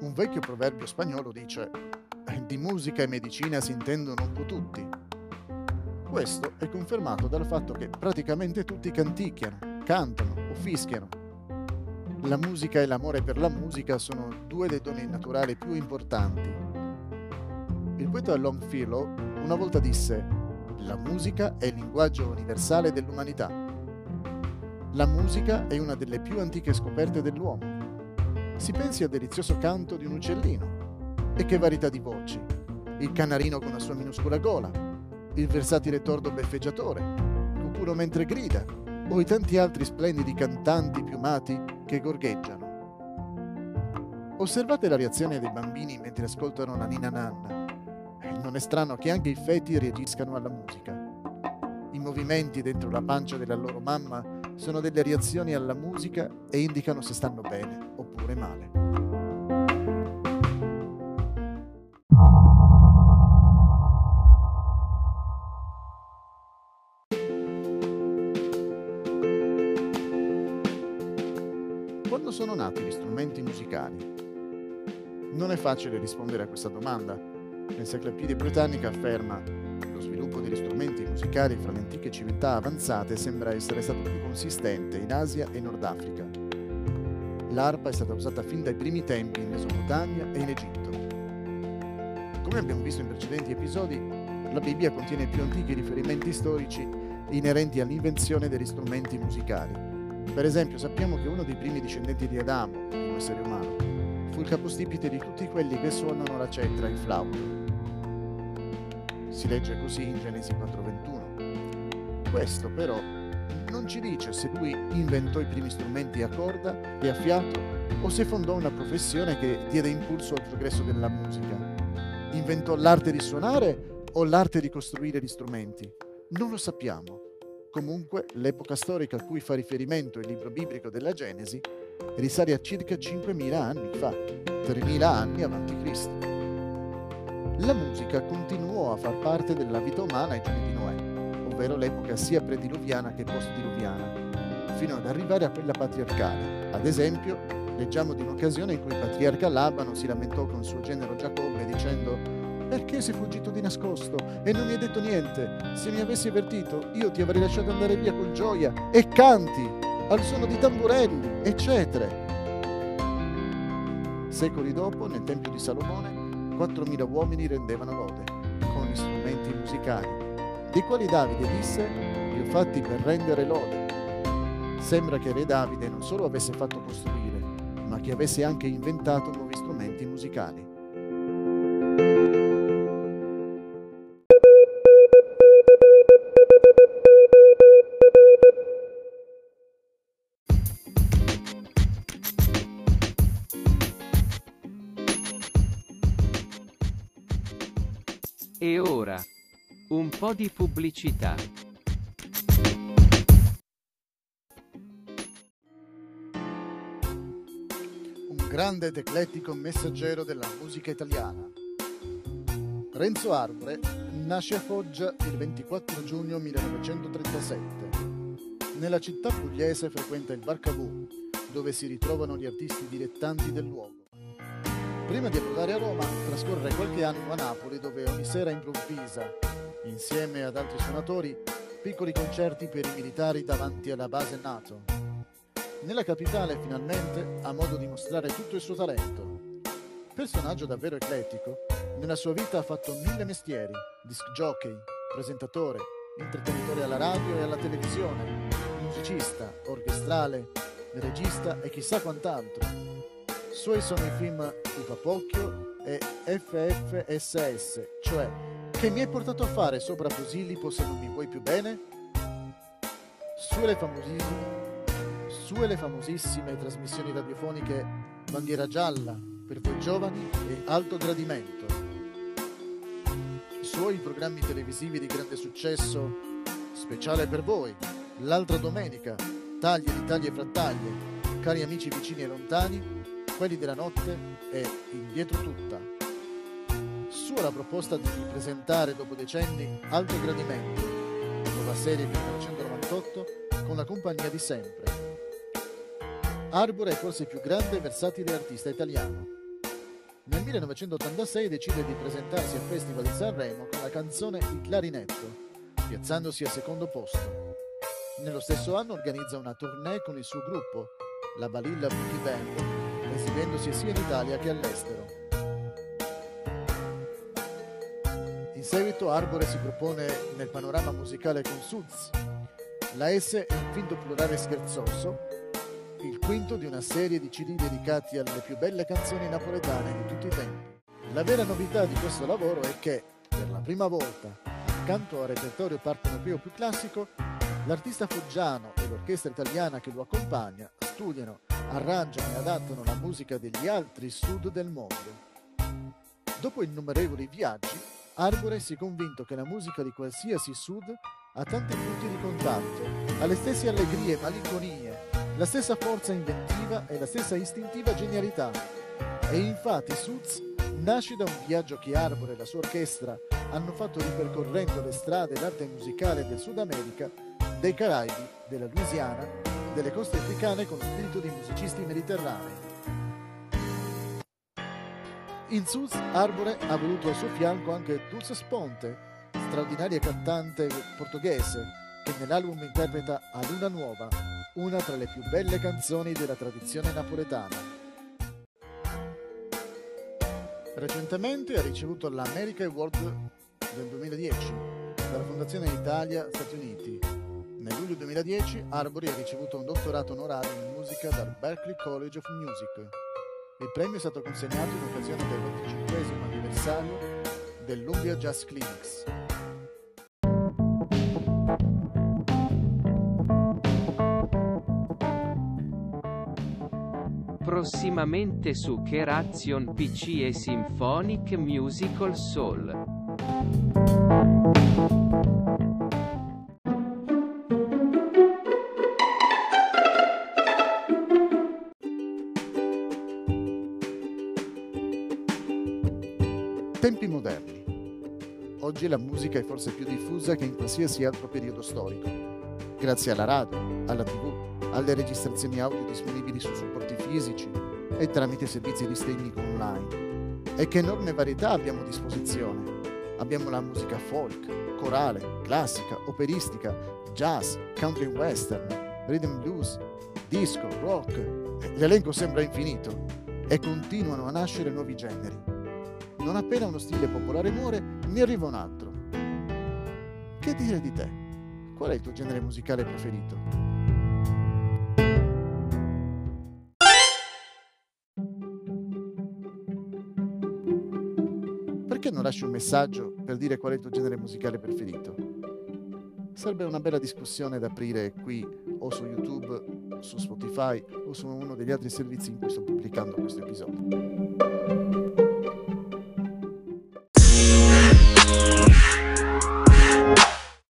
Un vecchio proverbio spagnolo dice di musica e medicina si intendono un po' tutti. Questo è confermato dal fatto che praticamente tutti canticchiano, cantano o fischiano. La musica e l'amore per la musica sono due dei doni naturali più importanti. Il poeta Longfellow una volta disse: La musica è il linguaggio universale dell'umanità. La musica è una delle più antiche scoperte dell'uomo. Si pensi al delizioso canto di un uccellino, e che varietà di voci! Il canarino con la sua minuscola gola, il versatile tordo beffeggiatore, Cuculo mentre grida, o i tanti altri splendidi cantanti piumati che gorgheggiano. Osservate la reazione dei bambini mentre ascoltano la Nina Nanna. Eh, non è strano che anche i feti reagiscano alla musica. I movimenti dentro la pancia della loro mamma sono delle reazioni alla musica e indicano se stanno bene oppure male. Quando sono nati gli strumenti musicali? Non è facile rispondere a questa domanda. L'Enciclopedia Britannica afferma lo sviluppo degli strumenti musicali fra le antiche civiltà avanzate sembra essere stato più consistente in Asia e Nord Africa. L'arpa è stata usata fin dai primi tempi in Mesopotamia e in Egitto. Come abbiamo visto in precedenti episodi, la Bibbia contiene i più antichi riferimenti storici inerenti all'invenzione degli strumenti musicali. Per esempio, sappiamo che uno dei primi discendenti di Adamo, un essere umano, fu il capostipite di tutti quelli che suonano la cetra e il flauto. Si legge così in Genesi 4:21. Questo però non ci dice se lui inventò i primi strumenti a corda e a fiato o se fondò una professione che diede impulso al progresso della musica. Inventò l'arte di suonare o l'arte di costruire gli strumenti? Non lo sappiamo. Comunque, l'epoca storica a cui fa riferimento il libro biblico della Genesi risale a circa 5.000 anni fa, 3.000 anni avanti Cristo. La musica continuò a far parte della vita umana ai giorni di Noè, ovvero l'epoca sia prediluviana che postdiluviana, fino ad arrivare a quella patriarcale. Ad esempio, leggiamo di un'occasione in cui il patriarca Labano si lamentò con suo genero Giacobbe dicendo perché sei fuggito di nascosto e non mi hai detto niente? Se mi avessi avvertito, io ti avrei lasciato andare via con gioia e canti al suono di tamburelli, eccetera. Secoli dopo, nel Tempio di Salomone, 4.000 uomini rendevano lode con gli strumenti musicali, dei quali Davide disse, li ho fatti per rendere lode. Sembra che Re Davide non solo avesse fatto costruire, ma che avesse anche inventato nuovi strumenti musicali. E ora, un po' di pubblicità. Un grande ed eclettico messaggero della musica italiana. Renzo Arbore nasce a Foggia il 24 giugno 1937. Nella città pugliese frequenta il Bar Cavour, dove si ritrovano gli artisti dilettanti del luogo. Prima di approdare a Roma, trascorre qualche anno a Napoli dove ogni sera improvvisa, insieme ad altri suonatori, piccoli concerti per i militari davanti alla base NATO. Nella capitale, finalmente, ha modo di mostrare tutto il suo talento. Personaggio davvero eclettico, nella sua vita ha fatto mille mestieri, disc jockey, presentatore, intrattenitore alla radio e alla televisione, musicista, orchestrale, regista e chissà quant'altro suoi sono i film Upapocchio e FFSS, cioè Che mi hai portato a fare sopra Posillipo se non mi vuoi più bene? Sue le famosissime, sue le famosissime trasmissioni radiofoniche Bandiera Gialla, per voi giovani e Alto Gradimento. I suoi programmi televisivi di grande successo, speciale per voi, l'altra domenica, taglie di taglie fra taglie, cari amici vicini e lontani, quelli della notte e indietro tutta. Sua la proposta di presentare dopo decenni Alto Gradimento, nuova serie 1998 con la compagnia di sempre. Arbore è forse il più grande e versatile artista italiano. Nel 1986 decide di presentarsi al Festival di Sanremo con la canzone Il clarinetto, piazzandosi al secondo posto. Nello stesso anno organizza una tournée con il suo gruppo, la Balilla Boogie Band, esibendosi sia in Italia che all'estero. Seguito Arbore si propone nel panorama musicale con Suz. La S è un finto plurale scherzoso, il quinto di una serie di CD dedicati alle più belle canzoni napoletane di tutti i tempi. La vera novità di questo lavoro è che, per la prima volta, accanto al repertorio partenopeo più classico, l'artista foggiano e l'orchestra italiana che lo accompagna studiano, arrangiano e adattano la musica degli altri sud del mondo. Dopo innumerevoli viaggi, Arbore si è convinto che la musica di qualsiasi sud ha tanti punti di contatto, ha le stesse allegrie e malinconie, la stessa forza inventiva e la stessa istintiva genialità. E infatti Suds nasce da un viaggio che Arbore e la sua orchestra hanno fatto ripercorrendo le strade e l'arte musicale del Sud America, dei Caraibi, della Louisiana, delle coste africane con spirito di musicisti mediterranei. In Sus, Arbore ha voluto al suo fianco anche Dulce Sponte, straordinaria cantante portoghese, che nell'album interpreta A Luna Nuova, una tra le più belle canzoni della tradizione napoletana. Recentemente ha ricevuto l'America Award del 2010 dalla Fondazione Italia-Stati Uniti. Nel luglio 2010 Arbori ha ricevuto un dottorato onorario in musica dal Berklee College of Music. Il premio è stato consegnato in occasione del 25 anniversario dell'Umbria Jazz Clinics. Prossimamente su Keration PC e Symphonic Musical Soul. Tempi moderni. Oggi la musica è forse più diffusa che in qualsiasi altro periodo storico, grazie alla radio, alla tv, alle registrazioni audio disponibili su supporti fisici e tramite servizi di streaming online. E che enorme varietà abbiamo a disposizione. Abbiamo la musica folk, corale, classica, operistica, jazz, country western, rhythm blues, disco, rock. L'elenco sembra infinito e continuano a nascere nuovi generi. Non appena uno stile popolare muore, ne arriva un altro. Che dire di te? Qual è il tuo genere musicale preferito? Perché non lasci un messaggio per dire qual è il tuo genere musicale preferito? Sarebbe una bella discussione da aprire qui o su YouTube, su Spotify o su uno degli altri servizi in cui sto pubblicando questo episodio.